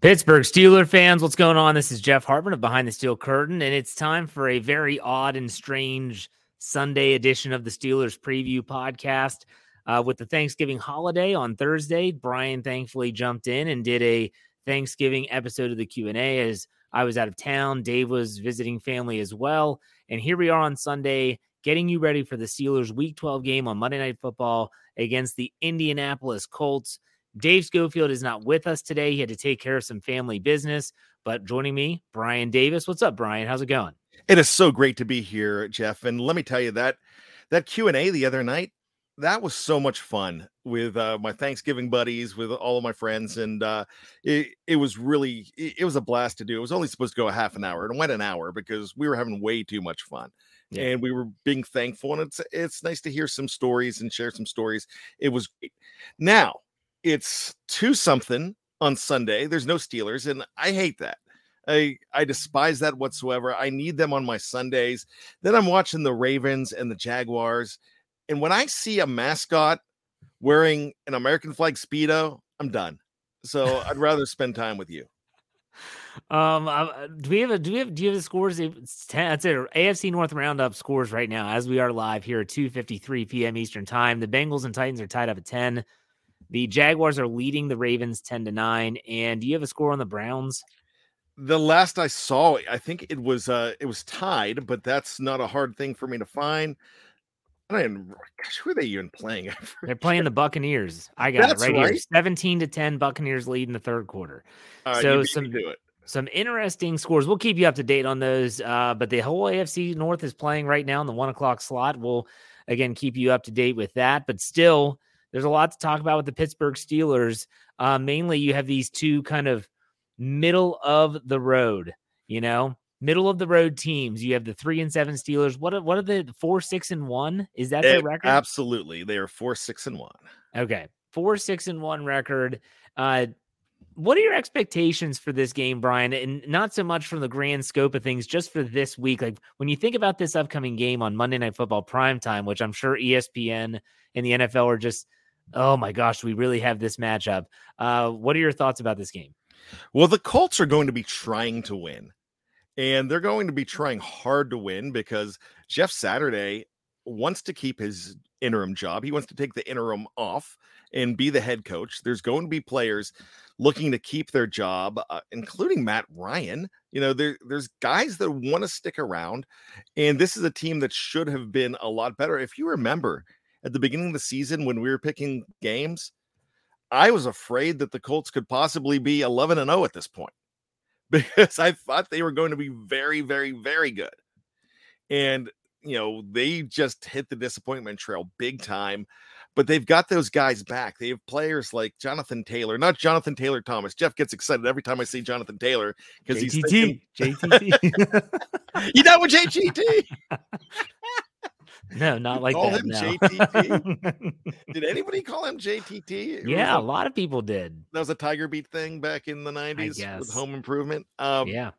Pittsburgh Steeler fans, what's going on? This is Jeff Hartman of Behind the Steel Curtain, and it's time for a very odd and strange Sunday edition of the Steelers Preview Podcast. Uh, with the Thanksgiving holiday on Thursday, Brian thankfully jumped in and did a Thanksgiving episode of the Q and A as I was out of town. Dave was visiting family as well, and here we are on Sunday, getting you ready for the Steelers' Week 12 game on Monday Night Football against the Indianapolis Colts. Dave Schofield is not with us today. He had to take care of some family business. But joining me, Brian Davis. What's up, Brian? How's it going? It is so great to be here, Jeff. And let me tell you that that Q and A the other night, that was so much fun with uh, my Thanksgiving buddies, with all of my friends, and uh, it it was really it, it was a blast to do. It was only supposed to go a half an hour, and it went an hour because we were having way too much fun. Yeah. And we were being thankful, and it's it's nice to hear some stories and share some stories. It was great. Now, it's two something on Sunday. There's no Steelers, and I hate that. I I despise that whatsoever. I need them on my Sundays. Then I'm watching the Ravens and the Jaguars, and when I see a mascot wearing an American flag speedo, I'm done. So I'd rather spend time with you. Um, uh, do we have a do we have do you have the scores? It's 10, that's it. AFC North roundup scores right now as we are live here at 2:53 p.m. Eastern time. The Bengals and Titans are tied up at 10. The Jaguars are leading the Ravens 10 to 9. And do you have a score on the Browns? The last I saw, I think it was uh it was tied, but that's not a hard thing for me to find. I don't even gosh, who are they even playing? They're playing the Buccaneers. I got That's it right, here. 17 to 10 Buccaneers lead in the third quarter. Right, so some some interesting scores. We'll keep you up to date on those. Uh, but the whole AFC North is playing right now in the one o'clock slot. We'll again keep you up to date with that. But still, there's a lot to talk about with the Pittsburgh Steelers. Uh, mainly, you have these two kind of middle of the road, you know, middle of the road teams. You have the three and seven Steelers. What are, what are the four, six, and one? Is that their record? Absolutely. They are four, six, and one. Okay. Four, six, and one record. Uh, what are your expectations for this game, Brian? And not so much from the grand scope of things, just for this week. Like when you think about this upcoming game on Monday Night Football prime time, which I'm sure ESPN and the NFL are just, oh my gosh, we really have this matchup. Uh, what are your thoughts about this game? Well, the Colts are going to be trying to win. And they're going to be trying hard to win because Jeff Saturday wants to keep his interim job. He wants to take the interim off and be the head coach. There's going to be players looking to keep their job, uh, including Matt Ryan. You know, there, there's guys that want to stick around, and this is a team that should have been a lot better. If you remember at the beginning of the season when we were picking games, I was afraid that the Colts could possibly be 11 and 0 at this point because I thought they were going to be very, very, very good. And, you know, they just hit the disappointment trail big time but they've got those guys back. They have players like Jonathan Taylor, not Jonathan Taylor Thomas. Jeff gets excited every time I see Jonathan Taylor because he's thinking, JTT. you know what JTT? no, not like call that. him. JTT. Did anybody call him JTT? It yeah, a a- lot of people did. that was a Tiger Beat thing back in the 90s with. Home Improvement. Um, yeah.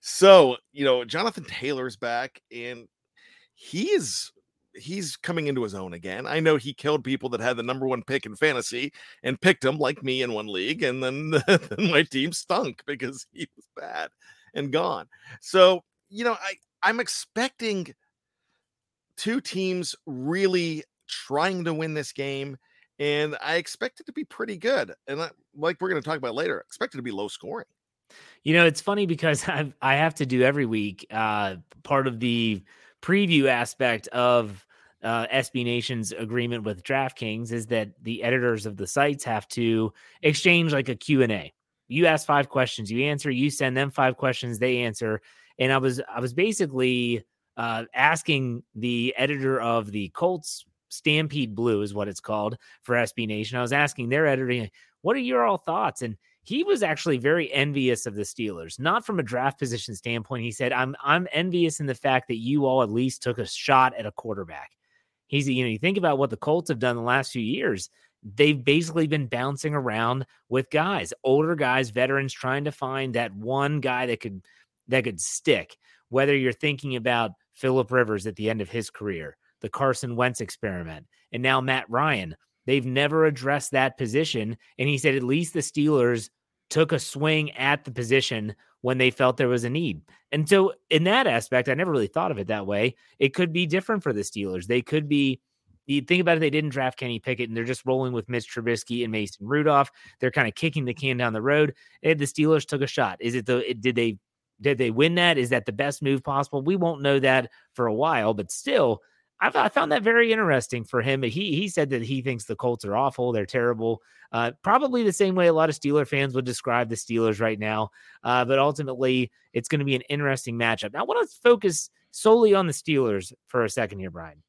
So, you know, Jonathan Taylor's back and he is he's coming into his own again. I know he killed people that had the number one pick in fantasy and picked him like me in one league, and then, then my team stunk because he was bad and gone. So, you know, I I'm expecting two teams really trying to win this game. And I expect it to be pretty good. And I, like we're going to talk about later, expect it to be low scoring. You know, it's funny because I I have to do every week uh, part of the preview aspect of uh, SB Nation's agreement with DraftKings is that the editors of the sites have to exchange like a Q&A. You ask five questions, you answer, you send them five questions, they answer. And I was I was basically uh, asking the editor of the Colts Stampede Blue is what it's called for SB Nation. I was asking their editor, what are your all thoughts? And he was actually very envious of the Steelers, not from a draft position standpoint. He said, "I'm I'm envious in the fact that you all at least took a shot at a quarterback." He's you know you think about what the Colts have done the last few years. They've basically been bouncing around with guys, older guys, veterans, trying to find that one guy that could that could stick. Whether you're thinking about Philip Rivers at the end of his career, the Carson Wentz experiment, and now Matt Ryan. They've never addressed that position. And he said at least the Steelers took a swing at the position when they felt there was a need. And so, in that aspect, I never really thought of it that way. It could be different for the Steelers. They could be, you think about it, they didn't draft Kenny Pickett and they're just rolling with Mitch Trubisky and Mason Rudolph. They're kind of kicking the can down the road. And the Steelers took a shot. Is it the, did they, did they win that? Is that the best move possible? We won't know that for a while, but still, I, I found that very interesting for him. He he said that he thinks the Colts are awful, they're terrible. Uh, probably the same way a lot of Steeler fans would describe the Steelers right now. Uh, but ultimately, it's going to be an interesting matchup. Now, I want to focus solely on the Steelers for a second here, Brian.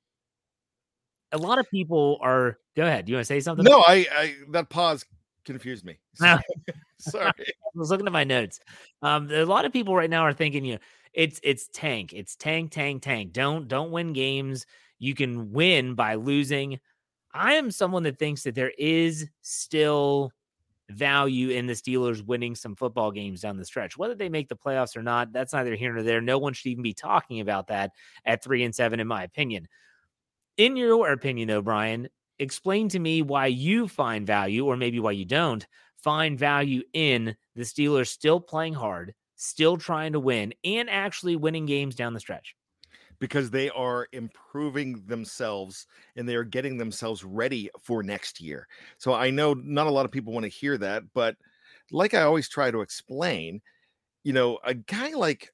A lot of people are. Go ahead. Do you want to say something? No, I, I that pause confused me. No. Sorry. I was looking at my notes. Um, a lot of people right now are thinking, you know, it's it's tank, it's tank, tank, tank. Don't don't win games. You can win by losing. I am someone that thinks that there is still value in the Steelers winning some football games down the stretch. Whether they make the playoffs or not, that's neither here nor there. No one should even be talking about that at three and seven, in my opinion. In your opinion, though, Brian, explain to me why you find value, or maybe why you don't find value in the Steelers still playing hard, still trying to win, and actually winning games down the stretch. because they are improving themselves and they are getting themselves ready for next year. So I know not a lot of people want to hear that, but like I always try to explain, you know, a guy like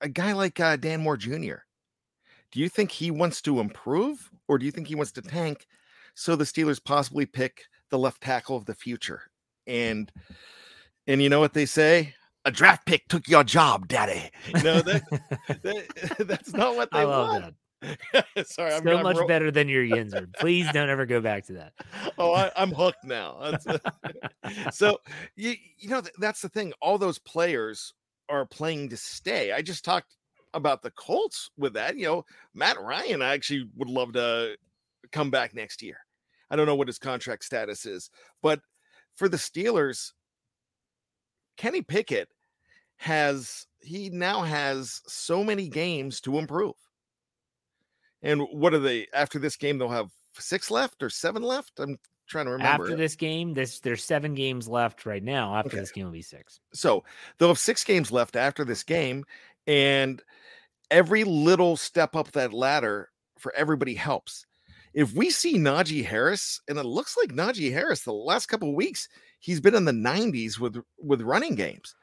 a guy like uh, Dan Moore Jr. Do you think he wants to improve or do you think he wants to tank so the Steelers possibly pick the left tackle of the future? And and you know what they say? A draft pick took your job, daddy. You know that, that that's not what they I love want. that. Sorry, I'm so I'm much ro- better than your Yinzer. Please don't ever go back to that. oh, I, I'm hooked now. So you you know that's the thing. All those players are playing to stay. I just talked about the Colts with that. You know, Matt Ryan I actually would love to come back next year. I don't know what his contract status is, but for the Steelers, Kenny Pickett has he now has so many games to improve. And what are they after this game? They'll have six left or seven left. I'm trying to remember. After this game, this there's seven games left right now. After Okay. this game will be six. So they'll have six games left after this game, and every little step up that ladder for everybody helps. If we see Najee Harris, and it looks like Najee Harris the last couple weeks, he's been in the 90s with with running games.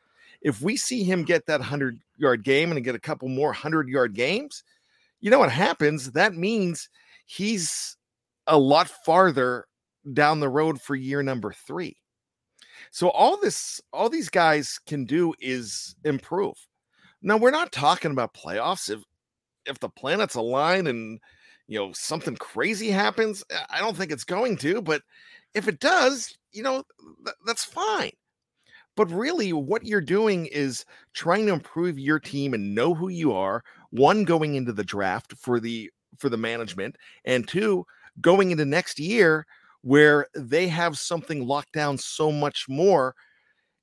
If we see him get that 100 yard game and get a couple more 100 yard games, you know what happens? That means he's a lot farther down the road for year number 3. So all this, all these guys can do is improve. Now we're not talking about playoffs. If if the planets align and you know something crazy happens, I don't think it's going to. But if it does, you know th- that's fine. But really, what you're doing is trying to improve your team and know who you are. One, going into the draft for the for the management, and two, going into next year where they have something locked down so much more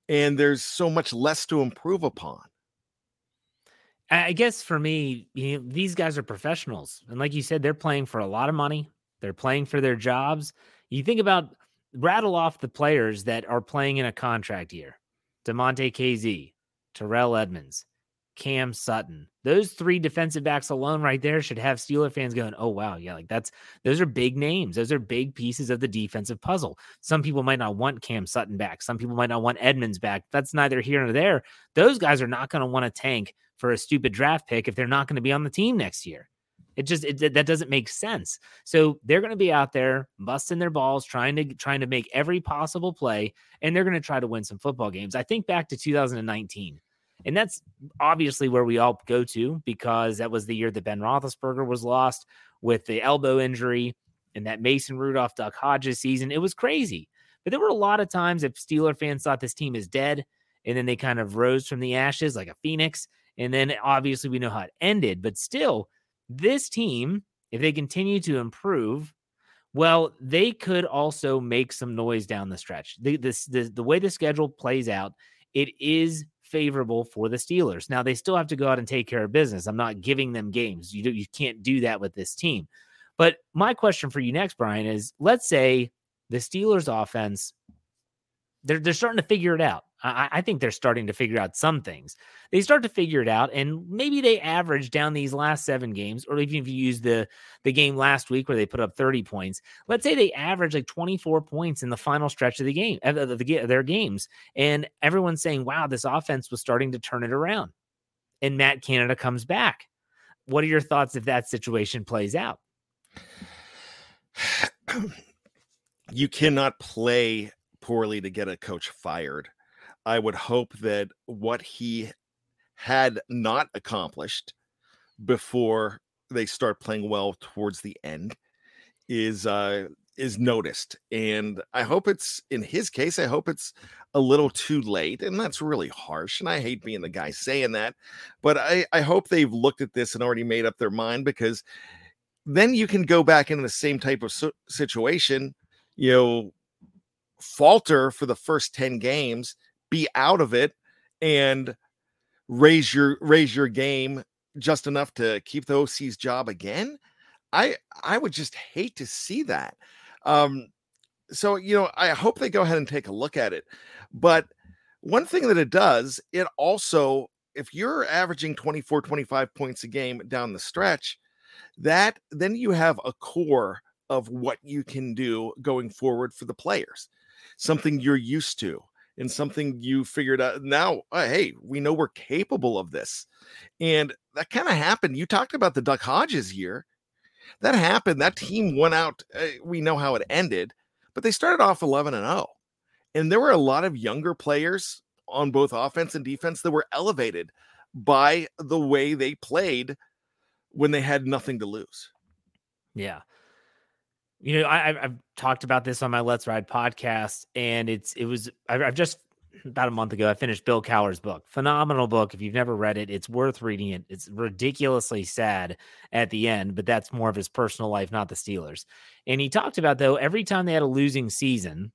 and there's so much less to improve upon. I guess for me, you know, these guys are professionals. And like you said, they're playing for a lot of money. They're playing for their jobs. You think about rattle off the players that are playing in a contract year. Damontae Kazee, Terrell Edmunds, Cam Sutton. Those three defensive backs alone right there should have Steeler fans going, "Oh wow, yeah, like that's those are big names. Those are big pieces of the defensive puzzle." Some people might not want Cam Sutton back. Some people might not want Edmonds back. That's neither here nor there. Those guys are not going to want to tank for a stupid draft pick if they're not going to be on the team next year. It just it, that doesn't make sense. So they're going to be out there busting their balls, trying to trying to make every possible play, and they're going to try to win some football games. I think back to 2019, and that's obviously where we all go to because that was the year that Ben Roethlisberger was lost with the elbow injury and that Mason Rudolph Duck Hodges season. It was crazy, but there were a lot of times if Steeler fans thought this team is dead, and then they kind of rose from the ashes like a phoenix. And then obviously we know how it ended, but still this team, if they continue to improve, well, they could also make some noise down the stretch. The, this, the, the way the schedule plays out, it is favorable for the Steelers. Now they still have to go out and take care of business. I'm not giving them games. You do, you can't do that with this team. But my question for you next, Brian, is let's say the Steelers offense, they're they're starting to figure it out. I, I think they're starting to figure out some things. They start to figure it out, and maybe they average down these last seven games, or even if you use the the game last week where they put up 30 points, let's say they average like 24 points in the final stretch of the game of the, the, their games, and everyone's saying, "Wow, this offense was starting to turn it around." And Matt Canada comes back. What are your thoughts if that situation plays out? you cannot play poorly to get a coach fired. I would hope that what he had not accomplished before they start playing well towards the end is uh is noticed. And i hope it's in his case i hope it's a little too late and that's really harsh and i hate being the guy saying that but i i hope they've looked at this and already made up their mind because then you can go back into the same type of situation you know falter for the first 10 games be out of it and raise your raise your game just enough to keep the OC's job again? I i would just hate to see that. Um so you know i hope they go ahead and take a look at it. But one thing that it does it also if you're averaging 24 25 points a game down the stretch that then you have a core of what you can do going forward for the players something you're used to and something you figured out now uh, hey we know we're capable of this. And that kind of happened you talked about the duck hodges year. That happened that team went out uh, we know how it ended but they started off 11 and 0 and there were a lot of younger players on both offense and defense that were elevated by the way they played when they had nothing to lose. Yeah. You know, I, I've- I've talked about this on my Let's Ride podcast, and it's it was I've, I've just about a month ago I finished Bill Cowher's book. Phenomenal book. If you've never read it, it's worth reading it. It's ridiculously sad at the end, but that's more of his personal life, not the Steelers. And he talked about though every time they had a losing season,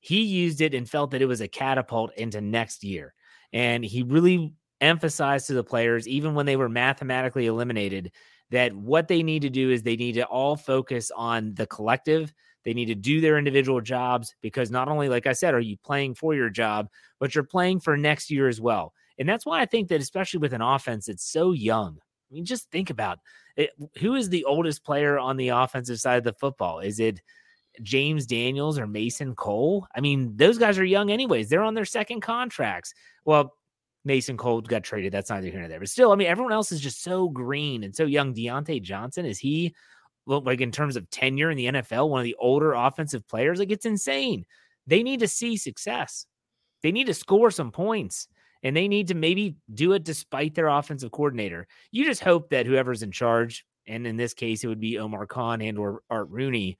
he used it and felt that it was a catapult into next year. And he really emphasized to the players, even when they were mathematically eliminated, that what they need to do is they need to all focus on the collective. They need to do their individual jobs because not only, like I said, are you playing for your job, but you're playing for next year as well. And that's why I think that, especially with an offense that's so young, I mean, just think about it. Who is the oldest player on the offensive side of the football? Is it James Daniels or Mason Cole? I mean, those guys are young, anyways. They're on their second contracts. Well, Mason Cole got traded. That's neither here nor there. But still, I mean, everyone else is just so green and so young. Diontae Johnson, is he like in terms of tenure in the NFL, one of the older offensive players? Like, it's insane. They need to see success. They need to score some points and they need to maybe do it despite their offensive coordinator. You just hope that whoever's in charge, and in this case, it would be Omar Khan and or Art Rooney,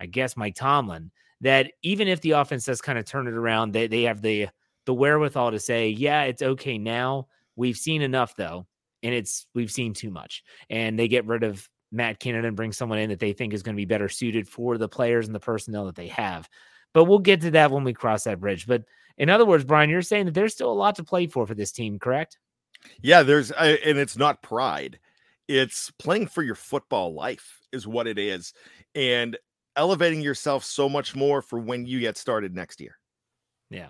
I guess Mike Tomlin, that even if the offense does kind of turn it around, they, they have the the wherewithal to say, yeah, it's okay now. We've seen enough though, and it's we've seen too much. And they get rid of Matt Canada and bring someone in that they think is going to be better suited for the players and the personnel that they have. But we'll get to that when we cross that bridge. But in other words, Brian, you're saying that there's still a lot to play for for this team, correct? Yeah, there's, and it's not pride. It's playing for your football life, is what it is, and elevating yourself so much more for when you get started next year. Yeah.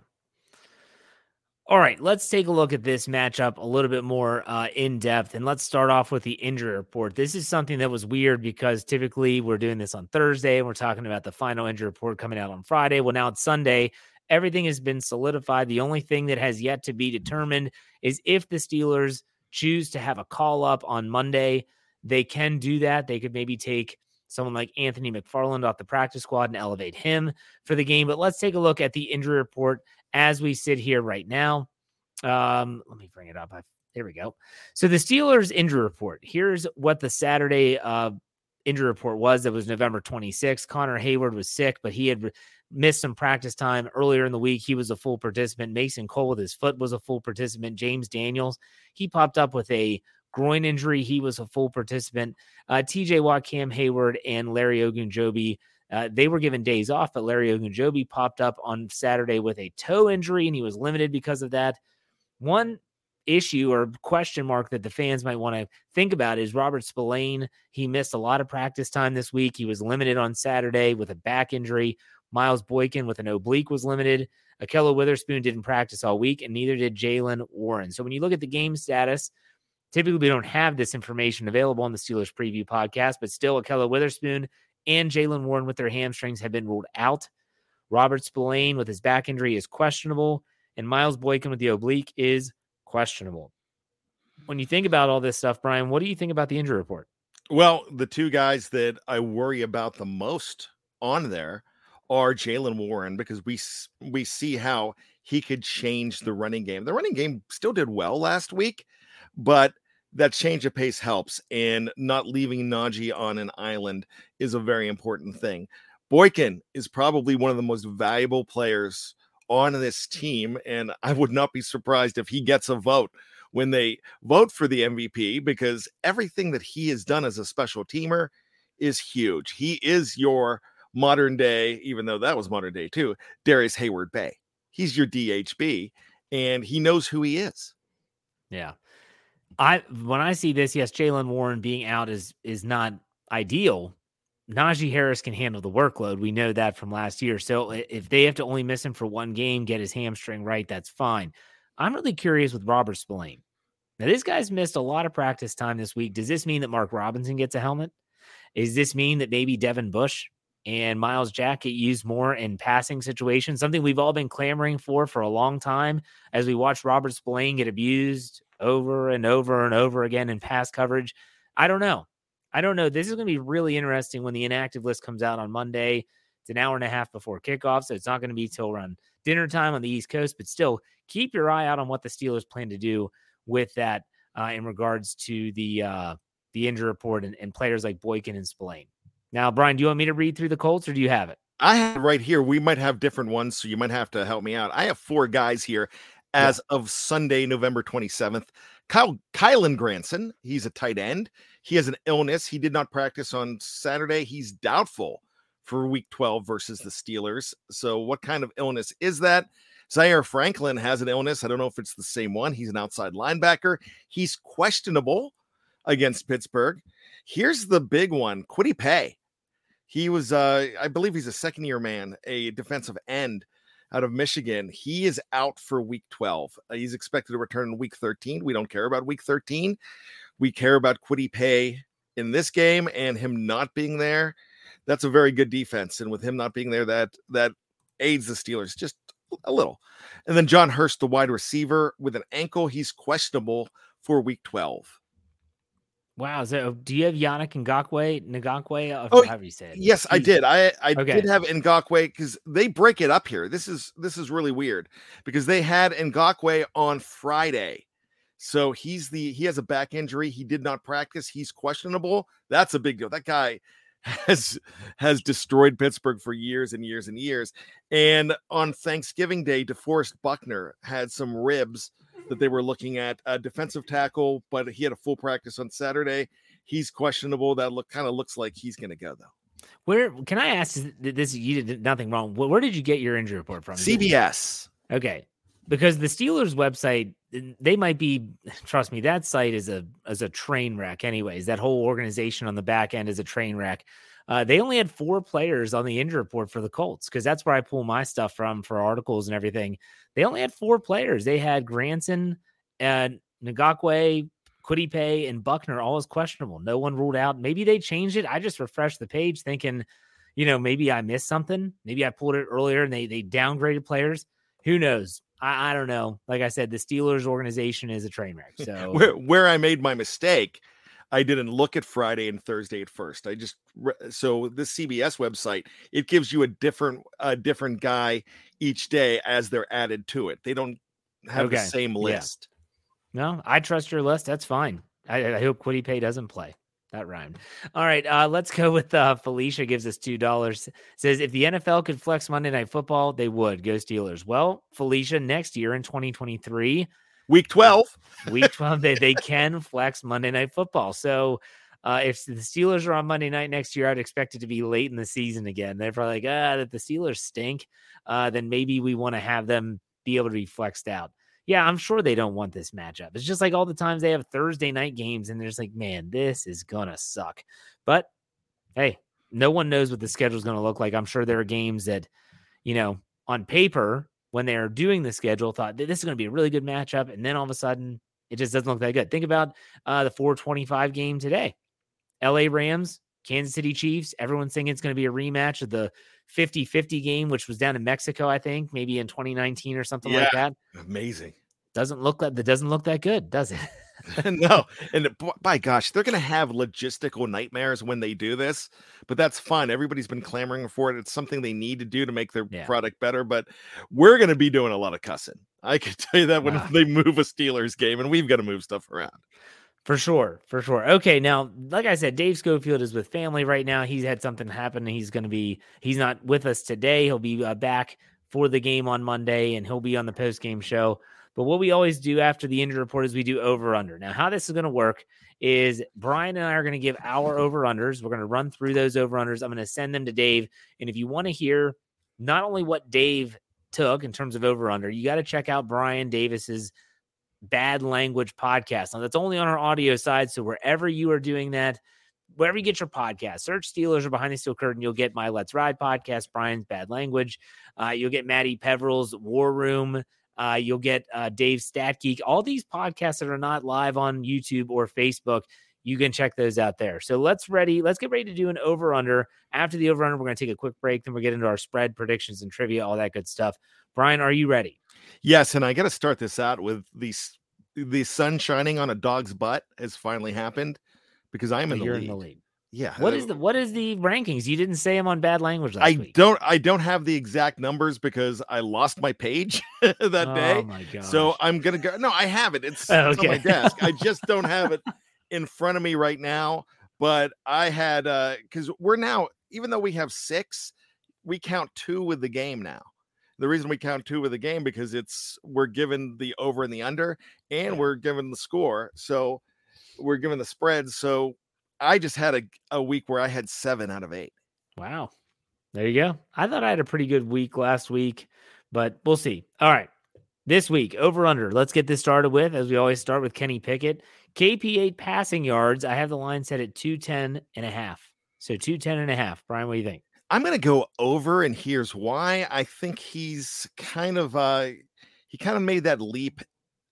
All right, let's take a look at this matchup a little bit more uh, in depth. And let's start off with the injury report. This is something that was weird because typically we're doing this on Thursday and we're talking about the final injury report coming out on Friday. Well, now it's Sunday. Everything has been solidified. The only thing that has yet to be determined is if the Steelers choose to have a call up on Monday. They can do that. They could maybe take someone like Anthony McFarland off the practice squad and elevate him for the game. But let's take a look at the injury report as we sit here right now. Um, let me bring it up. I, there we go. So the Steelers injury report. Here's what the Saturday uh, injury report was. That was November 26th. Connor Heyward was sick, but he had missed some practice time earlier in the week. He was a full participant. Mason Cole with his foot was a full participant. James Daniels, he popped up with a groin injury. He was a full participant. Uh, TJ Watt, Cam Heyward, and Larry Ogunjobi uh, they were given days off, but Larry Ogunjobi popped up on Saturday with a toe injury, and he was limited because of that. One issue or question mark that the fans might want to think about is Robert Spillane. He missed a lot of practice time this week. He was limited on Saturday with a back injury. Miles Boykin with an oblique was limited. Ahkello Witherspoon didn't practice all week, and neither did Jaylen Warren. So when you look at the game status, typically we don't have this information available on the Steelers preview podcast, but still Ahkello Witherspoon and Jaylen Warren with their hamstrings have been ruled out. Robert Spillane with his back injury is questionable, and Miles Boykin with the oblique is questionable. When you think about all this stuff, Brian, what do you think about the injury report? Well, the two guys that I worry about the most on there are Jaylen Warren because we we see how he could change the running game. The running game still did well last week, but that change of pace helps, and not leaving Najee on an island is a very important thing. Boykin is probably one of the most valuable players on this team, and I would not be surprised if he gets a vote when they vote for the MVP because everything that he has done as a special teamer is huge. He is your modern day, even though that was modern day too, Darrius Heyward-Bey. He's your DHB, and he knows who he is. Yeah. I when I see this, yes, Jaylen Warren being out is is not ideal. Najee Harris can handle the workload. We know that from last year. So if they have to only miss him for one game, get his hamstring right, that's fine. I'm really curious with Robert Spillane. Now, this guy's missed a lot of practice time this week. Does this mean that Mark Robinson gets a helmet? Does this mean that maybe Devin Bush and Myles Jack get used more in passing situations? Something we've all been clamoring for for a long time as we watch Robert Spillane get abused over and over and over again in pass coverage. I don't know. I don't know. This is going to be really interesting when the inactive list comes out on Monday. It's an hour and a half before kickoff, so it's not going to be till around dinner time on the East Coast. But still, keep your eye out on what the Steelers plan to do with that uh, in regards to the uh, the injury report and, and players like Boykin and Spillane. Now, Brian, do you want me to read through the Colts, or do you have it? I have right here. We might have different ones, so you might have to help me out. I have four guys here as yeah. of Sunday, November 27th. Kyle Kylen Granson, he's a tight end. He has an illness. He did not practice on Saturday. He's doubtful for week 12 versus the Steelers. So, what kind of illness is that? Zaire Franklin has an illness. I don't know if it's the same one. He's an outside linebacker. He's questionable against Pittsburgh. Here's the big one Kwity Paye. He was, uh, I believe he's a second year man, a defensive end out of Michigan. He is out for week 12. Uh, he's expected to return in week 13. We don't care about week 13. We care about Kwity Paye in this game and him not being there. That's a very good defense. And with him not being there, that that aids the Steelers just a little. And then John Hurst, the wide receiver, with an ankle, he's questionable for week 12. Wow. So do you have Yannick Ngakoue? Ngakoue? Uh, Oh, however you say it. Yes, I did. I I Okay. did have Ngakoue because they break it up here. This is this is really weird because they had Ngakoue on Friday. So he's the he has a back injury. He did not practice. He's questionable. That's a big deal. That guy has has destroyed Pittsburgh for years and years and years. And on Thanksgiving Day, DeForest Buckner had some ribs that they were looking at a defensive tackle, but he had a full practice on Saturday. He's questionable. That look kind of looks like he's going to go though. Where can I ask? This you did nothing wrong. Where, where did you get your injury report from? CBS. Okay, because the Steelers website, they might be. Trust me, that site is a is a train wreck. Anyways, that whole organization on the back end is a train wreck. Uh, they only had four players on the injury report for the Colts because that's where I pull my stuff from for articles and everything. They only had four players. They had Granson and Ngakoue, Kwity Paye, and Buckner all as questionable. No one ruled out. Maybe they changed it. I just refreshed the page thinking, you know, maybe I missed something. Maybe I pulled it earlier and they they downgraded players. Who knows? I, I don't know. Like I said, the Steelers organization is a train wreck. So where where I made my mistake, I didn't look at Friday and Thursday at first. I just so this CBS website it gives you a different a different guy each day as they're added to it. They don't have the Okay, same yeah. list. No, I trust your list. That's fine. I, I hope Kwity Paye doesn't play. That rhymed. All right, uh, let's go with uh, Felicia. Gives us two dollars. Says if the NFL could flex Monday Night Football, they would go Steelers. Well, Felicia, next year in 2023, Week twelve. Week 12, they they can flex Monday Night Football. So. Uh, if the Steelers are on Monday night next year, I'd expect it to be late in the season again. They're probably like, ah, that the Steelers stink. Uh, then maybe we want to have them be able to be flexed out yeah, I'm sure they don't want this matchup. It's just like all the times they have Thursday night games and they're just like, man, this is gonna suck. But hey, no one knows what the schedule is gonna look like. I'm sure there are games that, you know, on paper, when they're doing the schedule, thought this is gonna be a really good matchup, and then all of a sudden it just doesn't look that good. Think about uh, the 425 game today. LA Rams, Kansas City Chiefs. Everyone's thinking it's going to be a rematch of the 50 50 game, which was down in Mexico, I think, maybe in 2019 or something like that Amazing. doesn't look like that doesn't look that good, does it? no, and by gosh, they're going to have logistical nightmares when they do this, but that's fine. Everybody's been clamoring for it. It's something they need to do to make their Yeah. product better. But we're going to be doing a lot of cussing. I can tell you that when Wow. they move a Steelers game, and we've got to move stuff around. For sure, for sure. Okay, now, like I said, Dave Schofield is with family right now. He's had something happen. And he's going to be. He's not with us today. He'll be uh, back for the game on Monday, and he'll be on the post game show. But what we always do after the injury report is we do over under. Now, how this is going to work is Brian and I are going to give our over unders. We're going to run through those over unders. I'm going to send them to Dave, and if you want to hear not only what Dave took in terms of over under, you got to check out Brian Davis's bad language podcast. Now that's only on our audio side. So wherever you are doing that, wherever you get your podcast, search Steelers or Behind the Steel Curtain. You'll get my Let's Ride podcast, Brian's Bad Language. Uh, you'll get Maddie Peveril's War Room. Uh, you'll get uh, Dave's Stat Geek. All these podcasts that are not live on YouTube or Facebook, you can check those out there. So let's ready. Let's get ready to do an over under. After the over under, we're going to take a quick break. Then we'll get into our spread predictions and trivia, all that good stuff. Brian, are you ready? Yes, and I got to start this out with the the sun shining on a dog's butt has finally happened because I'm in the lead. in the lead. Yeah. What uh, the what is the rankings? You didn't say them on bad language I week. don't I don't have the exact numbers because I lost my page that Oh day. my god. So I'm gonna go. No, I have it. It's, Oh, it's on my desk. I just don't have it in front of me right now. But I had uh because we're now, even though we have six, we count two with the game now. The reason we count two with the game because it's we're given the over and the under, and we're given the score. So we're given the spread. So I just had a, a week where I had seven out of eight. Wow. There you go. I thought I had a pretty good week last week, but we'll see. All right. This week, over under. Let's get this started with, as we always start with Kenny Pickett. KP8 passing yards. I have the line set at 210 and a half. So two ten and a half. Brian, what do you think? I'm going to go over, and here's why. I think he's kind of uh he kind of made that leap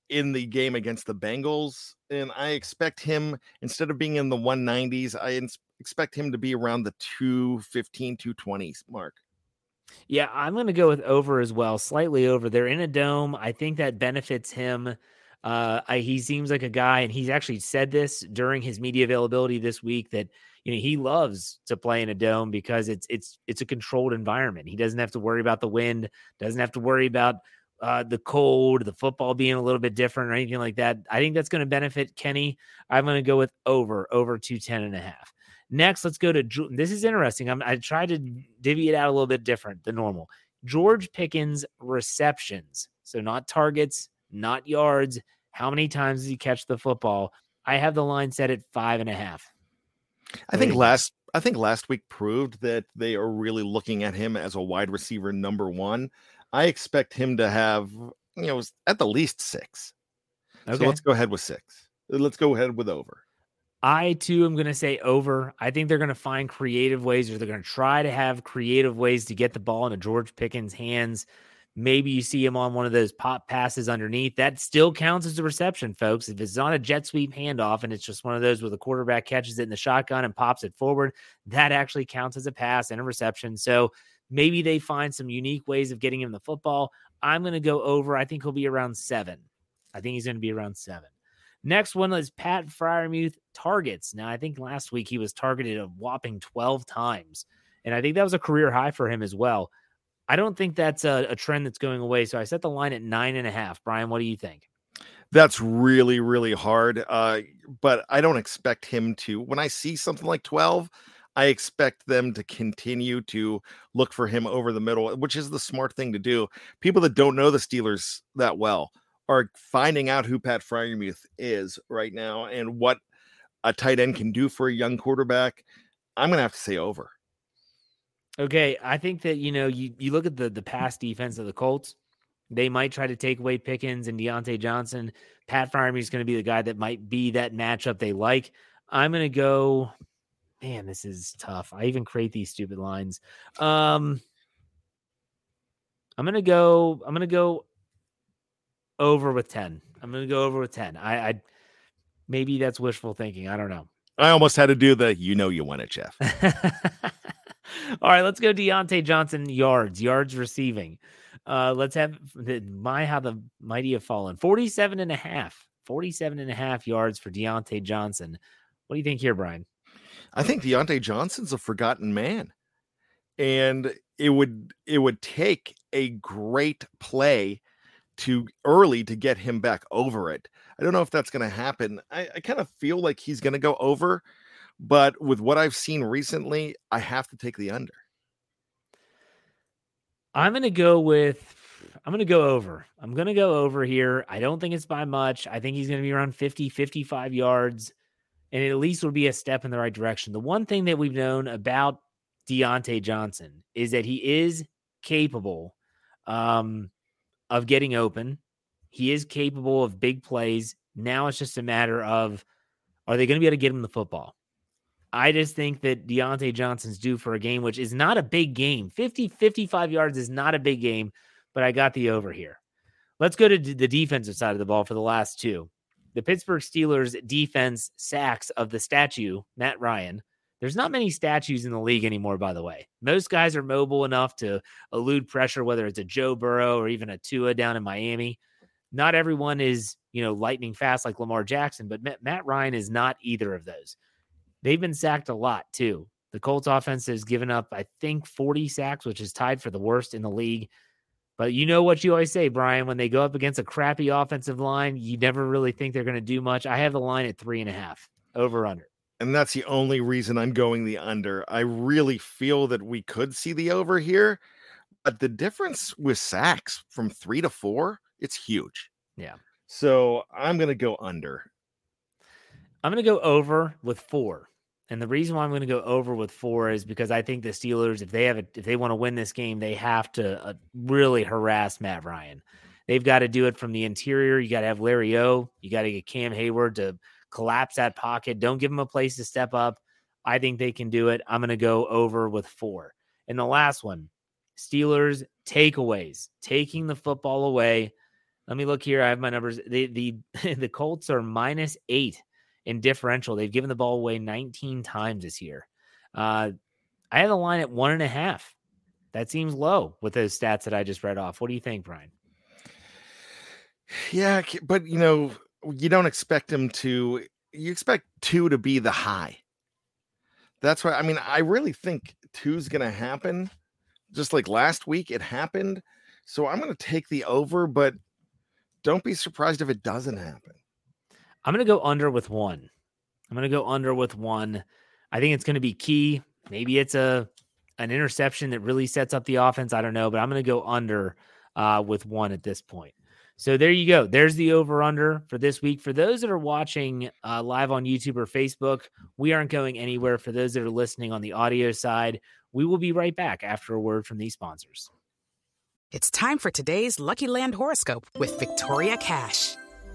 in the game against the Bengals, and I expect him instead of being in the 190s, I ins- expect him to be around the 215, 220s mark. Yeah, I'm going to go with over as well, slightly over. They're in a dome. I think that benefits him. Uh, I, he seems like a guy, and he's actually said this during his media availability this week that you know he loves to play in a dome because it's it's it's a controlled environment. He doesn't have to worry about the wind, doesn't have to worry about uh, the cold, the football being a little bit different or anything like that. I think that's going to benefit Kenny. I'm going to go with over over 210 and a half. Next, let's go to this is interesting. I'm, I tried to divvy it out a little bit different than normal. George Pickens receptions, so not targets, not yards. How many times does he catch the football? I have the line set at five and a half. I think last I think last week proved that they are really looking at him as a wide receiver number one. I expect him to have you know at the least six. Okay. So let's go ahead with six. Uh, let's go ahead with over. I too am going to say over. I think they're going to find creative ways, or they're going to try to have creative ways to get the ball into George Pickens' hands. Maybe you see him on one of those pop passes underneath. That still counts as a reception, folks. If it's not a jet sweep handoff and it's just one of those where the quarterback catches it in the shotgun and pops it forward, that actually counts as a pass and a reception. So maybe they find some unique ways of getting him the football. I'm going to go over. I think he'll be around seven. I think he's going to be around seven. Next one is Pat Freiermuth targets. Now, I think last week he was targeted a whopping 12 times. And I think that was a career high for him as well. I don't think that's a, a trend that's going away. So I set the line at nine and a half. Brian, what do you think? That's really, really hard. Uh, but I don't expect him to. When I see something like 12, I expect them to continue to look for him over the middle, eh, which is the smart thing to do. People that don't know the Steelers that well are finding out who Pat Freiermuth is right now and what a tight end can do for a young quarterback. I'm going to have to say over. Okay, I think that you know you you look at the the pass defense of the Colts. They might try to take away Pickens and Diontae Johnson. Pat Freiermuth is going to be the guy that might be that matchup they like. I'm going to go. Man, this is tough. I even create these stupid lines. Um, I'm going to go. I'm to go over with 10. I'm going to go over with 10. I, I maybe that's wishful thinking. I don't know. I almost had to do the you know you won it, Jeff. All right, let's go Diontae Johnson yards, yards receiving. Uh, let's have the, my how the mighty have fallen 47 and a half, 47 and a half yards for Diontae Johnson. What do you think here, Brian? I think Diontae Johnson's a forgotten man. And it would it would take a great play to early to get him back over it. I don't know if that's going to happen. I, I kind of feel like he's going to go over, but with what I've seen recently, I have to take the under. I'm going to go with I'm going to go over. I'm going to go over here. I don't think it's by much. I think he's going to be around 50, 55 yards, and it at least would be a step in the right direction. The one thing that we've known about Diontae Johnson is that he is capable um, of getting open. He is capable of big plays. Now it's just a matter of are they going to be able to get him the football? I just think that Diontae Johnson's due for a game, which is not a big game. 50, 55 yards is not a big game, but I got the over here. Let's go to the defensive side of the ball for the last two. The Pittsburgh Steelers defense sacks of the statue, Matt Ryan, there's not many statues in the league anymore, by the way. Most guys are mobile enough to elude pressure, whether it's a Joe Burrow or even a Tua down in Miami. Not everyone is, you know, lightning fast like Lamar Jackson, but Matt Ryan is not either of those. They've been sacked a lot too. The Colts offense has given up, I think, 40 sacks, which is tied for the worst in the league. But you know what you always say, Brian, when they go up against a crappy offensive line, you never really think they're going to do much. I have the line at three and a half over under and that's the only reason I'm going the under. I really feel that we could see the over here, but the difference with sacks from three to four, it's huge. Yeah. So I'm going to go under. I'm going to go over with four. And the reason why I'm going to go over with four is because I think the Steelers, if they have a, if they want to win this game, they have to uh, really harass Matt Ryan. They've got to do it from the interior. You got to have Larry O. You got to get Cam Heyward to collapse that pocket. Don't give him a place to step up. I think they can do it. I'm going to go over with four. And the last one, Steelers takeaways, taking the football away. Let me look here. I have my numbers. The the the Colts are minus eight in differential. They've given the ball away 19 times this year. Uh, I have the line at one and a half. That seems low with those stats that I just read off. What do you think, Brian? Yeah, but you know, you don't expect him to. You expect two to be the high. That's why I mean, I really think two's going to happen. Just like last week, it happened. So I'm going to take the over, but don't be surprised if it doesn't happen. I'm going to go under with one. I'm going to go under with one. I think it's going to be key. Maybe it's a an interception that really sets up the offense. I don't know, but I'm going to go under uh, with one at this point. So there you go. There's the over under for this week. For those that are watching uh, live on YouTube or Facebook, we aren't going anywhere. For those that are listening on the audio side, we will be right back after a word from these sponsors. It's time for today's Lucky Land horoscope with Victoria Cash.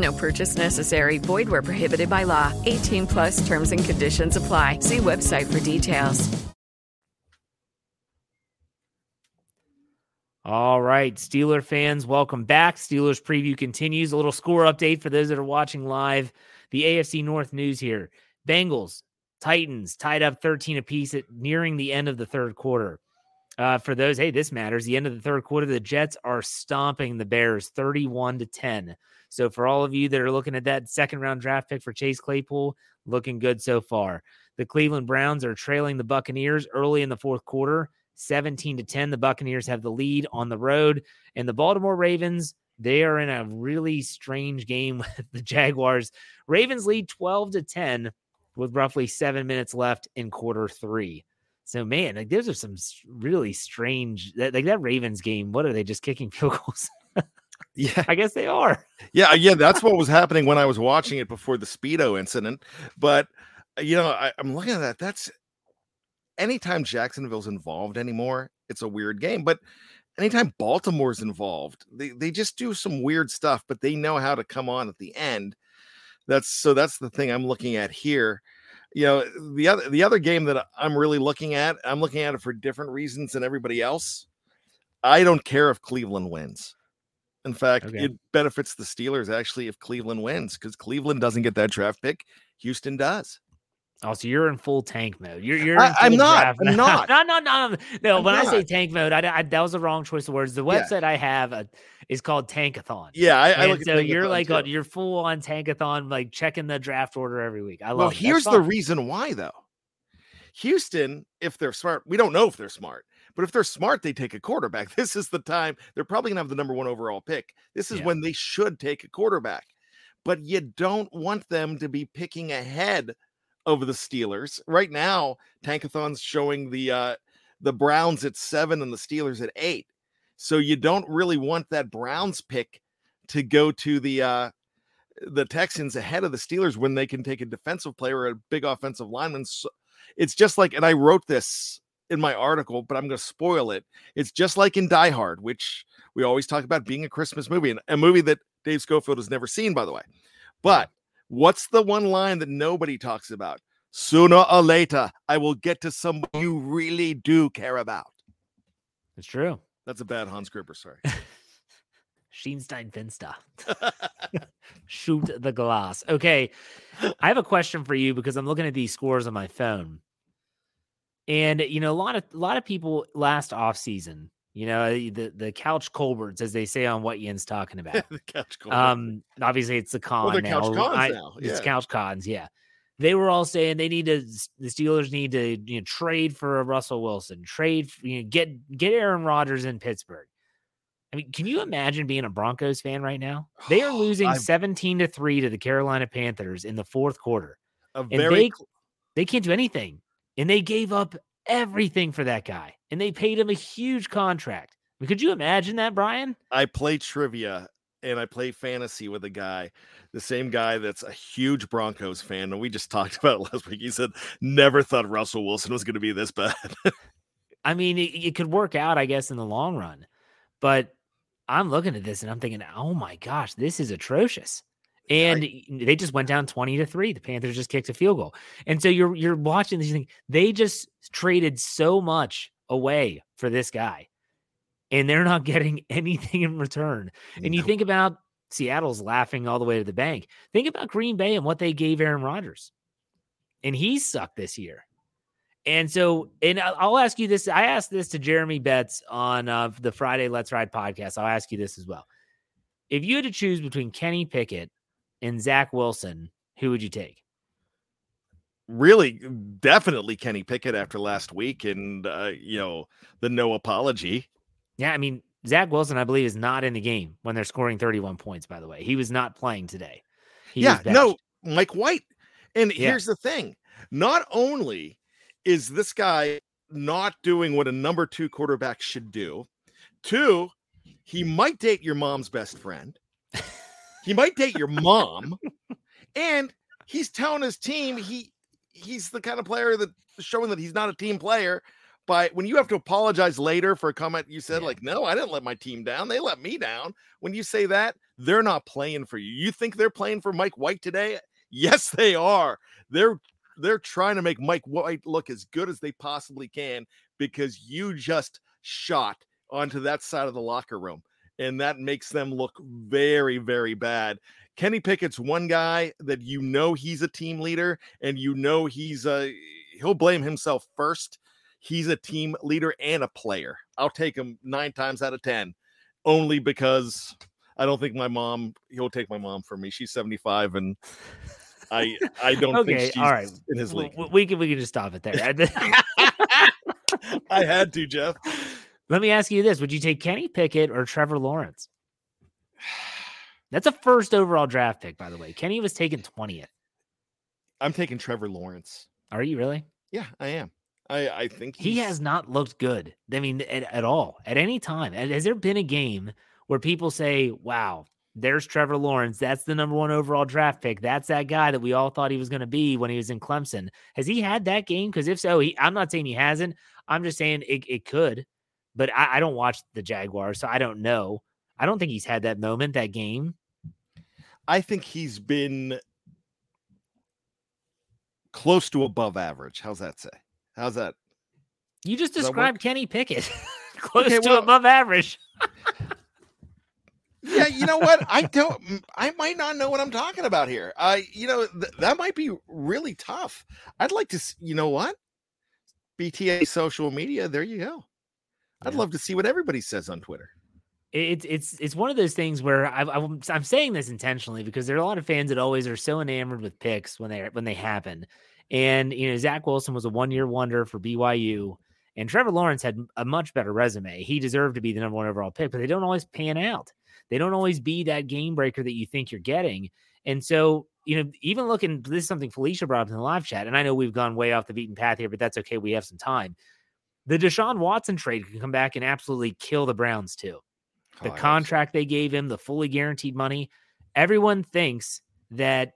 No purchase necessary. Void where prohibited by law. 18 plus terms and conditions apply. See website for details. All right, Steeler fans, welcome back. Steelers preview continues. A little score update for those that are watching live. The AFC North news here. Bengals, Titans tied up 13 apiece at nearing the end of the third quarter. Uh, for those, hey, this matters. The end of the third quarter, the Jets are stomping the Bears 31 to 10. So for all of you that are looking at that second round draft pick for Chase Claypool, looking good so far. The Cleveland Browns are trailing the Buccaneers early in the fourth quarter, 17 to 10. The Buccaneers have the lead on the road, and the Baltimore Ravens, they are in a really strange game with the Jaguars. Ravens lead 12 to 10 with roughly 7 minutes left in quarter 3. So man, like those are some really strange like that Ravens game. What are they just kicking field goals? Yeah, I guess they are. Yeah, yeah, that's what was happening when I was watching it before the Speedo incident. But uh, you know, I, I'm looking at that. That's anytime Jacksonville's involved anymore, it's a weird game. But anytime Baltimore's involved, they, they just do some weird stuff, but they know how to come on at the end. That's so that's the thing I'm looking at here. You know, the other the other game that I'm really looking at, I'm looking at it for different reasons than everybody else. I don't care if Cleveland wins. In fact, Okay. it benefits the Steelers actually if Cleveland wins because Cleveland doesn't get that draft pick. Houston does. Oh, so you're in full tank mode. You're you're. I, I'm, not. I'm not. no, no, no, no. I'm when I say tank mode, I, I- that was the wrong choice of words. The Yeah. website I have uh, is called Tankathon. Yeah, I, I and look at so you're like on, you're full on Tankathon, like checking the draft order every week. I love. well, it. Here's the reason why though. Houston, if they're smart, we don't know if they're smart, but if they're smart, they take a quarterback. This is the time they're probably gonna have the number one overall pick. This is Yeah. when they should take a quarterback, but you don't want them to be picking ahead of the Steelers right now. Tankathon's showing the uh the Browns at seven and the Steelers at eight, so you don't really want that Browns pick to go to the uh the Texans ahead of the Steelers when they can take a defensive player or a big offensive lineman. So it's just like, and I wrote this in my article, but I'm going to spoil it. It's just like in Die Hard, which we always talk about being a Christmas movie and a movie that Dave Schofield has never seen, by the way. But what's the one line that nobody talks about? Sooner or later, I will get to someone you really do care about. It's true. That's a bad Hans Gruber, sorry. Sheenstein Finsta. Shoot the glass. Okay. I have a question for you because I'm looking at these scores on my phone. And you know, a lot of a lot of people last off season You know, the the couch Colberts, as they say on what Yin's talking about. the couch. Um, obviously it's the con Well, now. couch cons I- now, It's yeah. couch cons, yeah. They were all saying they need to. The Steelers need to you know, trade for a Russell Wilson, trade, you know, get get Aaron Rodgers in Pittsburgh. I mean, can you imagine being a Broncos fan right now? They are losing I've- seventeen to three to the Carolina Panthers in the fourth quarter, a and very they they can't do anything, and they gave up everything for that guy, and they paid him a huge contract. I mean, could you imagine that, Brian? I play trivia and I play fantasy with a guy, the same guy that's a huge Broncos fan. And we just talked about it last week. He said, never thought Russell Wilson was going to be this bad. I mean, it, it could work out, I guess, in the long run. But I'm looking at this and I'm thinking, oh my gosh, this is atrocious. And they just went down 20 to 3. The Panthers just kicked a field goal. And so you're you're watching these things. They just traded so much away for this guy. And they're not getting anything in return. And you think about Seattle's laughing all the way to the bank. Think about Green Bay and what they gave Aaron Rodgers. And he sucked this year. And so, and I'll ask you this. I asked this to Jeremy Betts on uh, the Friday Let's Ride podcast. I'll ask you this as well. If you had to choose between Kenny Pickett and Zach Wilson, who would you take? really, definitely Kenny Pickett after last week and, uh, you know, the no apology. Yeah, I mean, Zach Wilson, I believe, is not in the game when they're scoring 31 points, by the way. He was not playing today. He yeah, no. Mike White. And Yeah. here's the thing not only is this guy not doing what a number two quarterback should do, two, he might date your mom's best friend, he might date your mom, and he's telling his team he he's the kind of player that showing that he's not a team player. By when you have to apologize later for a comment you said, Yeah. like, no, I didn't let my team down. They let me down. When you say that, they're not playing for you. You think they're playing for Mike White today? Yes, they are. They're they're trying to make Mike White look as good as they possibly can because you just shot onto that side of the locker room. And that makes them look very, very bad. Kenny Pickett's one guy that you know he's a team leader and you know he's a he'll blame himself first. He's a team leader and a player. I'll take him nine times out of 10 only because I don't think my mom, he'll take my mom for me. She's 75 and I I don't Okay, think she's all right. in his league. We can we can just stop it there. I had to, Jeff. Let me ask you this: Would you take Kenny Pickett or Trevor Lawrence? That's a first overall draft pick, by the way. Kenny was taken twentieth. I'm taking Trevor Lawrence. Are you really? Yeah, I am. I I think He has not looked good. I mean, at, at all, at any time. Has there been a game where people say, "Wow, there's Trevor Lawrence. That's the number one overall draft pick. That's that guy that we all thought he was going to be when he was in Clemson." Has he had that game? Because if so, he, I'm not saying he hasn't. I'm just saying it, it could. But I, I don't watch the Jaguars, so I don't know. I don't think he's had that moment, that game. I think he's been close to above average. How's that say? How's that? You just Does described? Kenny Pickett close Okay, to well- above average. Yeah, you know what? I don't. I might not know what I'm talking about here. I, you know, th- that might be really tough. I'd like to. You know what? BTA social media. There you go. I'd Yeah. love to see what everybody says on Twitter. it's it's it's one of those things where I, I'm I'm saying this intentionally because there are a lot of fans that always are so enamored with picks when they when they happen, and you know Zach Wilson was a one year wonder for BYU, and Trevor Lawrence had a much better resume. He deserved to be the number one overall pick, but they don't always pan out. They don't always be that game breaker that you think you're getting, and so you know even looking this is something Felicia brought up in the live chat, and I know we've gone way off the beaten path here, but that's okay. We have some time. The Deshaun Watson trade can come back and absolutely kill the Browns too Oh, the so. contract they gave him, the fully guaranteed money. Everyone thinks that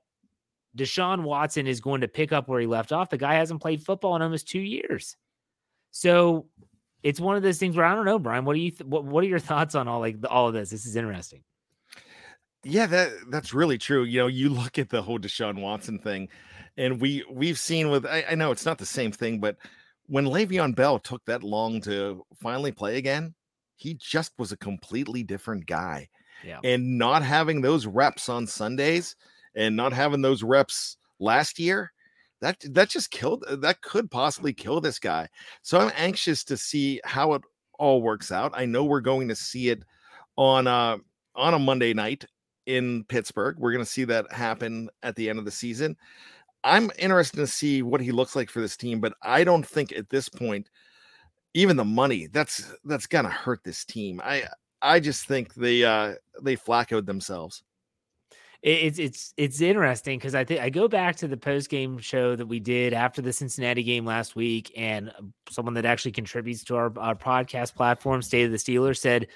Deshaun Watson is going to pick up where he left off. The guy hasn't played football in almost two years. So it's one of those things where I don't know, Brian. What do you th- what, what are your thoughts on all like the, all of this? This is interesting. Yeah, that that's really true. You know, you look at the whole Deshaun Watson thing, and we we've seen with I, I know it's not the same thing, but when Le'Veon Bell took that long to finally play again, he just was a completely different guy. Yeah. And not having those reps on Sundays and not having those reps last year, that that just killed that could possibly kill this guy. So I'm anxious to see how it all works out. I know we're going to see it on uh on a Monday night in Pittsburgh. We're going to see that happen at the end of the season. I'm interested to see what he looks like for this team, but I don't think at this point, even the money that's that's gonna hurt this team. I I just think they uh they flaccoed themselves. It's it's it's interesting because I think I go back to the post game show that we did after the Cincinnati game last week, and uh, someone that actually contributes to our, our podcast platform, State of the Steelers, said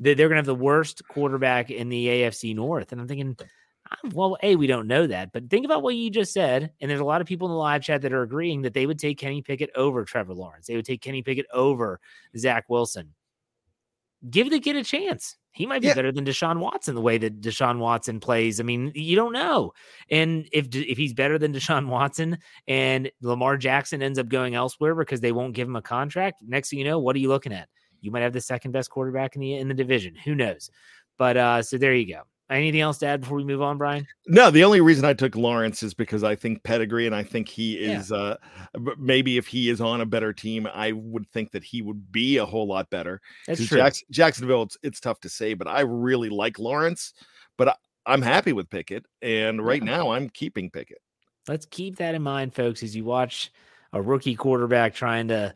that they're to have the worst quarterback in the AFC North, and I'm thinking well, A, we don't know that, but think about what you just said. And there's a lot of people in the live chat that are agreeing that they would take Kenny Pickett over Trevor Lawrence. They would take Kenny Pickett over Zach Wilson. Give the kid a chance. He might be yeah. better than Deshaun Watson the way that Deshaun Watson plays. I mean, you don't know. And if if he's better than Deshaun Watson and Lamar Jackson ends up going elsewhere because they won't give him a contract, next thing you know, what are you looking at? You might have the second best quarterback in the in the division. Who knows? But uh, so there you go. Anything else to add before we move on, Brian? No, the only reason I took Lawrence is because I think pedigree, and I think he is. Yeah. Uh, maybe if he is on a better team, I would think that he would be a whole lot better. That's true. Jackson, Jacksonville, it's, it's tough to say, but I really like Lawrence. But I, am happy with Pickett, and right yeah. now I'm keeping Pickett. Let's keep that in mind, folks, as you watch a rookie quarterback trying to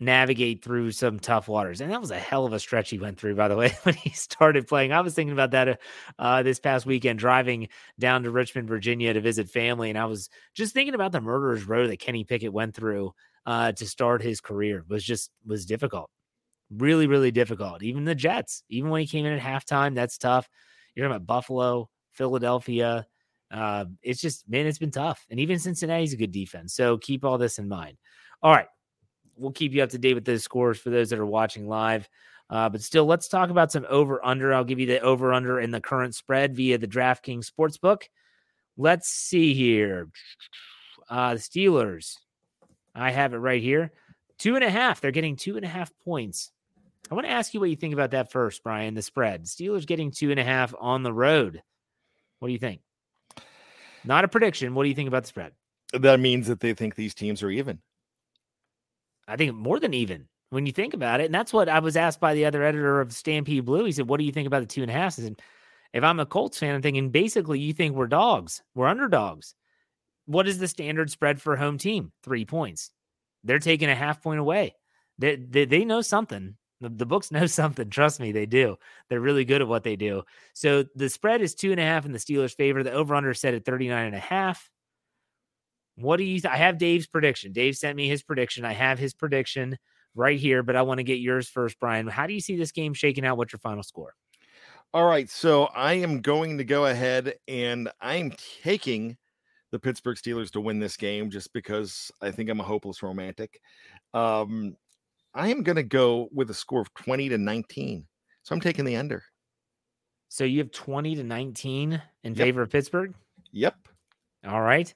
navigate through some tough waters. And that was a hell of a stretch he went through, by the way, when he started playing. I was thinking about that uh, uh, this past weekend, driving down to Richmond, Virginia to visit family. And I was just thinking about the murderer's row that Kenny Pickett went through uh, to start his career was just was difficult. Really, really difficult. Even the Jets, even when he came in at halftime, that's tough. You're talking about Buffalo, Philadelphia. Uh, it's just, man, it's been tough. And even Cincinnati's a good defense. So keep all this in mind. All right we'll keep you up to date with those scores for those that are watching live. Uh, but still, let's talk about some over under. I'll give you the over under in the current spread via the DraftKings Sportsbook. Let's see here. Uh, the Steelers, I have it right here. Two and a half. They're getting two and a half points. I want to ask you what you think about that first, Brian. The spread. Steelers getting two and a half on the road. What do you think? Not a prediction. What do you think about the spread? That means that they think these teams are even. I think more than even when you think about it. And that's what I was asked by the other editor of Stampede Blue. He said, What do you think about the two and a half? I said, If I'm a Colts fan, I'm thinking basically you think we're dogs, we're underdogs. What is the standard spread for home team? Three points. They're taking a half point away. They, they, they know something. The, the books know something. Trust me, they do. They're really good at what they do. So the spread is two and a half in the Steelers' favor. The over under set at 39 and a half. What do you? Th- I have Dave's prediction. Dave sent me his prediction. I have his prediction right here, but I want to get yours first, Brian. How do you see this game shaking out? What's your final score? All right, so I am going to go ahead and I am taking the Pittsburgh Steelers to win this game just because I think I'm a hopeless romantic. Um, I am going to go with a score of 20 to 19. So I'm taking the under. So you have 20 to 19 in yep. favor of Pittsburgh? Yep. All right.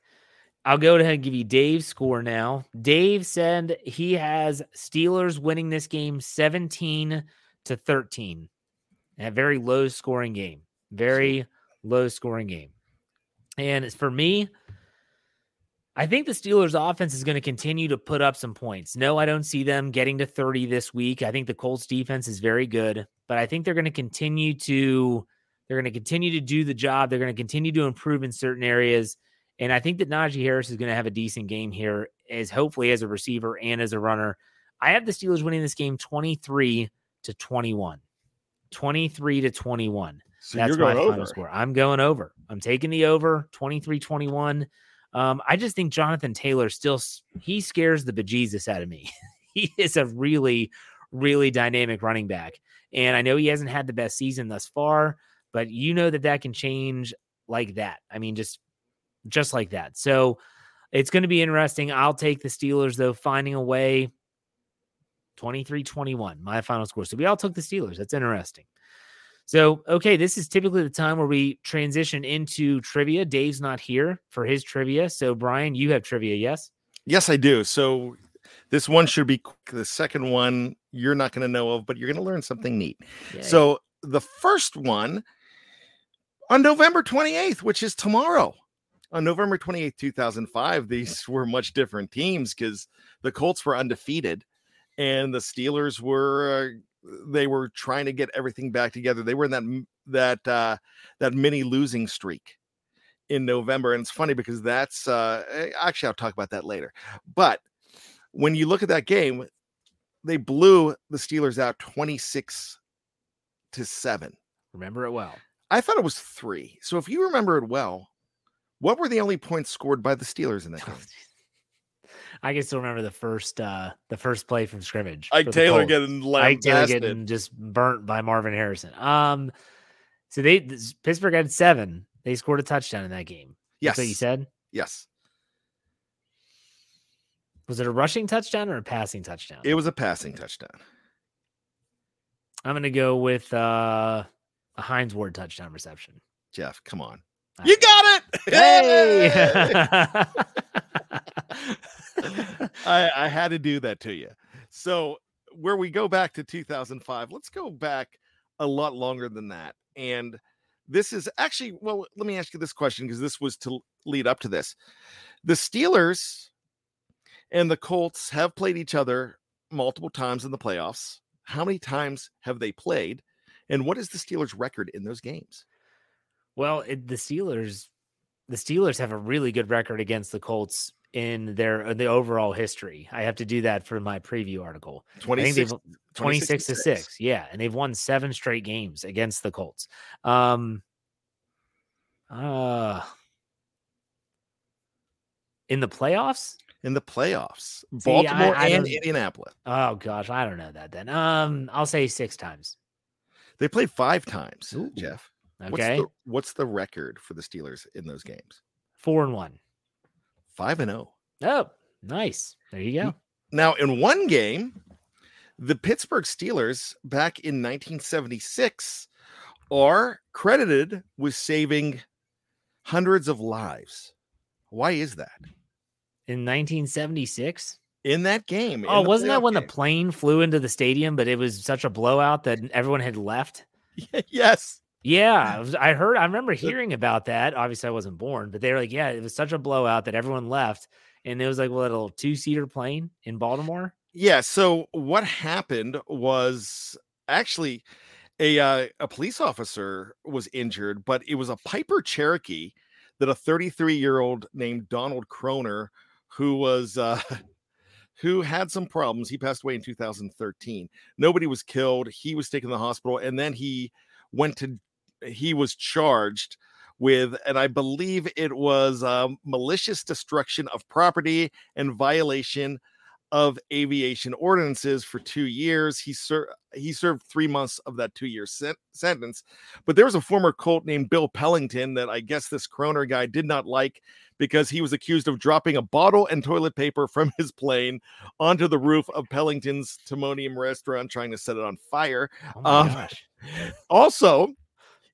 I'll go ahead and give you Dave's score now. Dave said he has Steelers winning this game 17 to 13. A very low scoring game. Very low scoring game. And for me, I think the Steelers offense is going to continue to put up some points. No, I don't see them getting to 30 this week. I think the Colts defense is very good, but I think they're going to continue to they're going to continue to do the job. They're going to continue to improve in certain areas and I think that Najee Harris is going to have a decent game here, as hopefully as a receiver and as a runner. I have the Steelers winning this game 23 to 21. 23 to 21. So That's my over. final score. I'm going over. I'm taking the over 23 21. Um, I just think Jonathan Taylor still he scares the bejesus out of me. he is a really, really dynamic running back. And I know he hasn't had the best season thus far, but you know that that can change like that. I mean, just just like that. So it's going to be interesting. I'll take the Steelers, though, finding a way 23 21, my final score. So we all took the Steelers. That's interesting. So, okay, this is typically the time where we transition into trivia. Dave's not here for his trivia. So, Brian, you have trivia, yes? Yes, I do. So, this one should be quick. The second one you're not going to know of, but you're going to learn something neat. Yay. So, the first one on November 28th, which is tomorrow, on November 28th, 2005, these were much different teams because the Colts were undefeated and the Steelers were uh, they were trying to get everything back together. They were in that that uh, that mini losing streak in November, and it's funny because that's uh, eh, actually I'll talk about that later. But when you look at that game, they blew the Steelers out twenty six to seven. Remember it well. I thought it was three. So if you remember it well, what were the only points scored by the Steelers in that game? I can still remember the first uh the first play from scrimmage. Ike Taylor Colts. getting Ike Taylor getting just burnt by Marvin Harrison. Um so they this- Pittsburgh had seven. They scored a touchdown in that game. That's what you said? Yes, Was it a rushing touchdown or a passing touchdown? it was a passing touchdown. I'm gonna go with uh a Hines Ward touchdown reception. Jeff, come on. You got it. Hey! I, I had to do that to you. So, where we go back to 2005, let's go back a lot longer than that. And this is actually, well, let me ask you this question because this was to lead up to this. The Steelers and the Colts have played each other multiple times in the playoffs. How many times have they played? And what is the Steelers' record in those games? Well, it, the Steelers, the Steelers have a really good record against the Colts in their in the overall history. I have to do that for my preview article. I think 26, 26 to 6. Yeah, and they've won 7 straight games against the Colts. Um uh in the playoffs? in the playoffs. See, Baltimore I and Indianapolis. Oh gosh, I don't know that then. Um I'll say 6 times. They played five times, Ooh, Jeff. Okay. What's the, what's the record for the Steelers in those games? 4 and 1. Five and oh. Oh, nice. There you go. Now, in one game, the Pittsburgh Steelers back in 1976 are credited with saving hundreds of lives. Why is that? In 1976? In that game. Oh, wasn't that when the plane flew into the stadium, but it was such a blowout that everyone had left? yes. Yeah, I heard. I remember hearing about that. Obviously, I wasn't born, but they were like, "Yeah, it was such a blowout that everyone left." And it was like, "What a little two-seater plane in Baltimore?" Yeah. So what happened was actually a uh, a police officer was injured, but it was a Piper Cherokee that a 33 year old named Donald Kroner, who was uh, who had some problems. He passed away in 2013. Nobody was killed. He was taken to the hospital, and then he went to he was charged with, and I believe it was um, malicious destruction of property and violation of aviation ordinances for two years. He served he served three months of that two year sen- sentence. But there was a former Colt named Bill Pellington that I guess this Kroner guy did not like because he was accused of dropping a bottle and toilet paper from his plane onto the roof of Pellington's Timonium restaurant, trying to set it on fire. Oh Um! Also,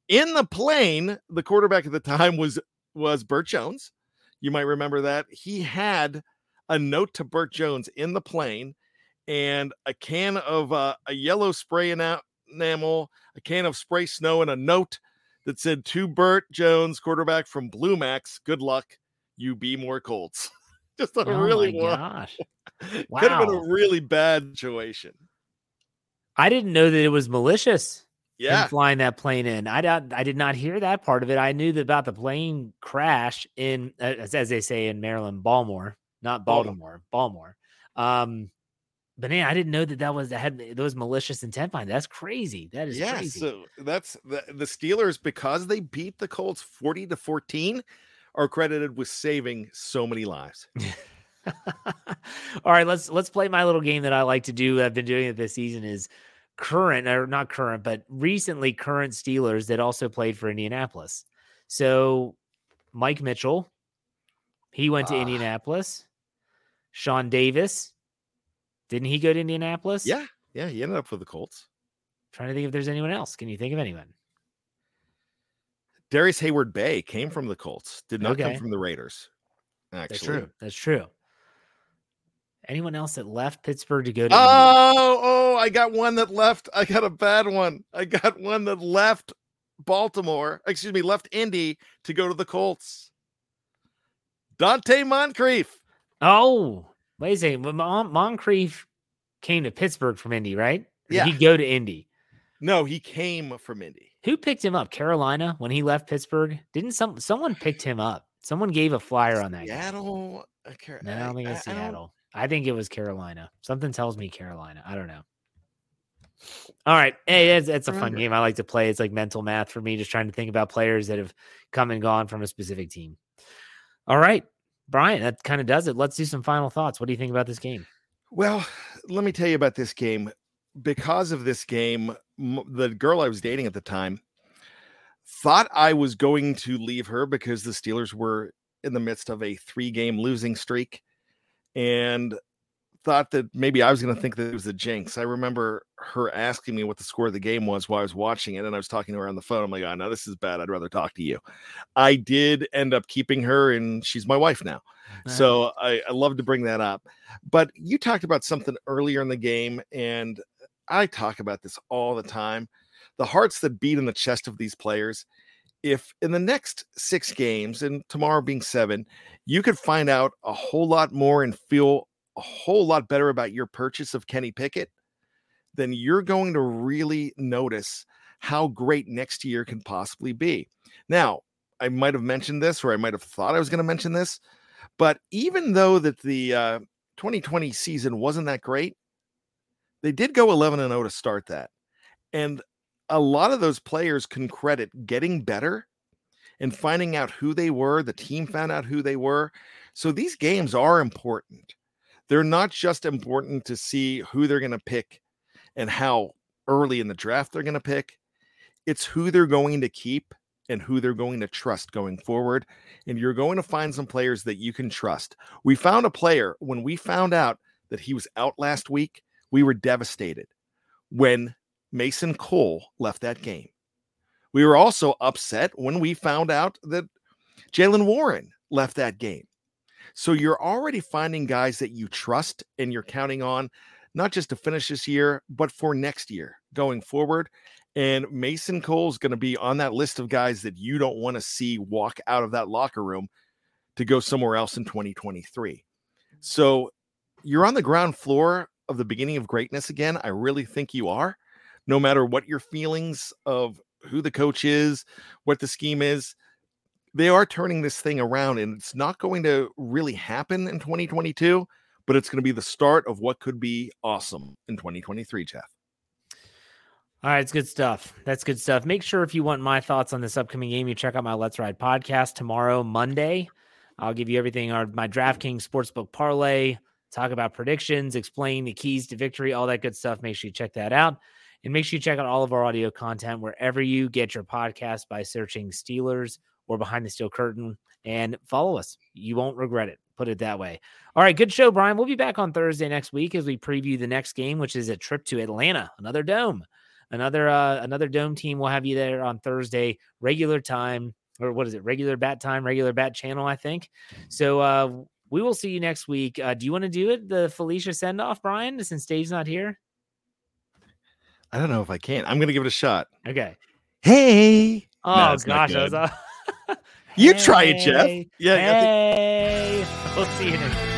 in the plane, the quarterback at the time was was Bert Jones. You might remember that he had a note to Bert Jones in the plane and a can of uh, a yellow spray ena- enamel, a can of spray snow, and a note that said to Bert Jones, quarterback from Blue Max, good luck. You be more Colts. Just a Oh really gosh! could have been a really bad situation. I didn't know that it was malicious. Yeah. flying that plane in. I don't. I did not hear that part of it. I knew that about the plane crash in, as, as they say in Maryland, Baltimore, not Baltimore. Baltimore, Baltimore. Um, but man, I didn't know that that was that had those malicious intent behind. it. That's crazy. That is yeah, crazy. so that's the, the Steelers because they beat the Colts 40 to 14 are credited with saving so many lives. All right, let's let's play my little game that I like to do. I've been doing it this season is current or not current, but recently current Steelers that also played for Indianapolis. So Mike Mitchell, he went to Ah. Indianapolis. Sean Davis, didn't he go to Indianapolis? Yeah, yeah, he ended up with the Colts. Trying to think if there's anyone else. Can you think of anyone? Darrius Heyward-Bey came from the Colts, did not Okay. come from the Raiders. Actually. That's true. That's true. Anyone else that left Pittsburgh to go to Oh, oh, I got one that left. I got a bad one. I got one that left Baltimore, excuse me, left Indy to go to the Colts. Donte Moncrief. Oh, wait a second. Mon- Moncrief came to Pittsburgh from Indy, right? Or Yeah. He go to Indy? No, he came from Indy. Who picked him up? Carolina when he left Pittsburgh? Didn't some someone picked him up? Someone gave a flyer on that. Seattle. uh, Car- No, I don't think it's I- I don't- Seattle. I think it was Carolina. Something tells me Carolina. I don't know. All right. Hey, it's, it's a fun game. I like to play. It's like mental math for me, just trying to think about players that have come and gone from a specific team. All right. Brian, that kind of does it. Let's do some final thoughts. What do you think about this game? Well, let me tell you about this game. Because of this game, m- the girl I was dating at the time thought I was going to leave her because the Steelers were in the midst of a three game losing streak and thought that maybe I was going to think that it was a jinx. I remember her asking me what the score of the game was while I was watching it, and I was talking to her on the phone. I'm like, oh, no, this is bad. I'd rather talk to you. I did end up keeping her, and she's my wife now. So I, I love to bring that up. But you talked about something earlier in the game, and I talk about this all the time. The hearts that beat in the chest of these players. If in the next six games, and tomorrow being seven, you could find out a whole lot more and feel a whole lot better about your purchase of Kenny Pickett, then you're going to really notice how great next year can possibly be. Now, I might have mentioned this, or I might have thought I was going to mention this, but even though that the uh, 2020 season wasn't that great, they did go 11 and 0 to start that. And a lot of those players can credit getting better and finding out who they were. The team found out who they were. So these games are important. They're not just important to see who they're going to pick and how early in the draft they're going to pick. It's who they're going to keep and who they're going to trust going forward. And you're going to find some players that you can trust. We found a player when we found out that he was out last week, we were devastated when Mason Cole left that game. We were also upset when we found out that Jaylen Warren left that game. So you're already finding guys that you trust and you're counting on not just to finish this year, but for next year going forward. And Mason Cole is going to be on that list of guys that you don't want to see walk out of that locker room to go somewhere else in 2023. So you're on the ground floor of the beginning of greatness again. I really think you are. No matter what your feelings of who the coach is, what the scheme is, they are turning this thing around and it's not going to really happen in 2022, but it's going to be the start of what could be awesome in 2023, Jeff. All right, it's good stuff. That's good stuff. Make sure if you want my thoughts on this upcoming game, you check out my Let's Ride podcast tomorrow, Monday. I'll give you everything our my DraftKings Sportsbook parlay, talk about predictions, explain the keys to victory, all that good stuff. Make sure you check that out. And make sure you check out all of our audio content wherever you get your podcast by searching Steelers or Behind the Steel Curtain and follow us. You won't regret it. Put it that way. All right, good show, Brian. We'll be back on Thursday next week as we preview the next game, which is a trip to Atlanta, another dome another uh another dome team will have you there on thursday regular time or what is it regular bat time regular bat channel i think so uh we will see you next week uh do you want to do it the felicia send off brian since dave's not here I don't know if I can. I'm going to give it a shot. okay Hey. oh No, gosh that was a- You try it, Jeff. Hey, Yeah, think- hey. we'll see you next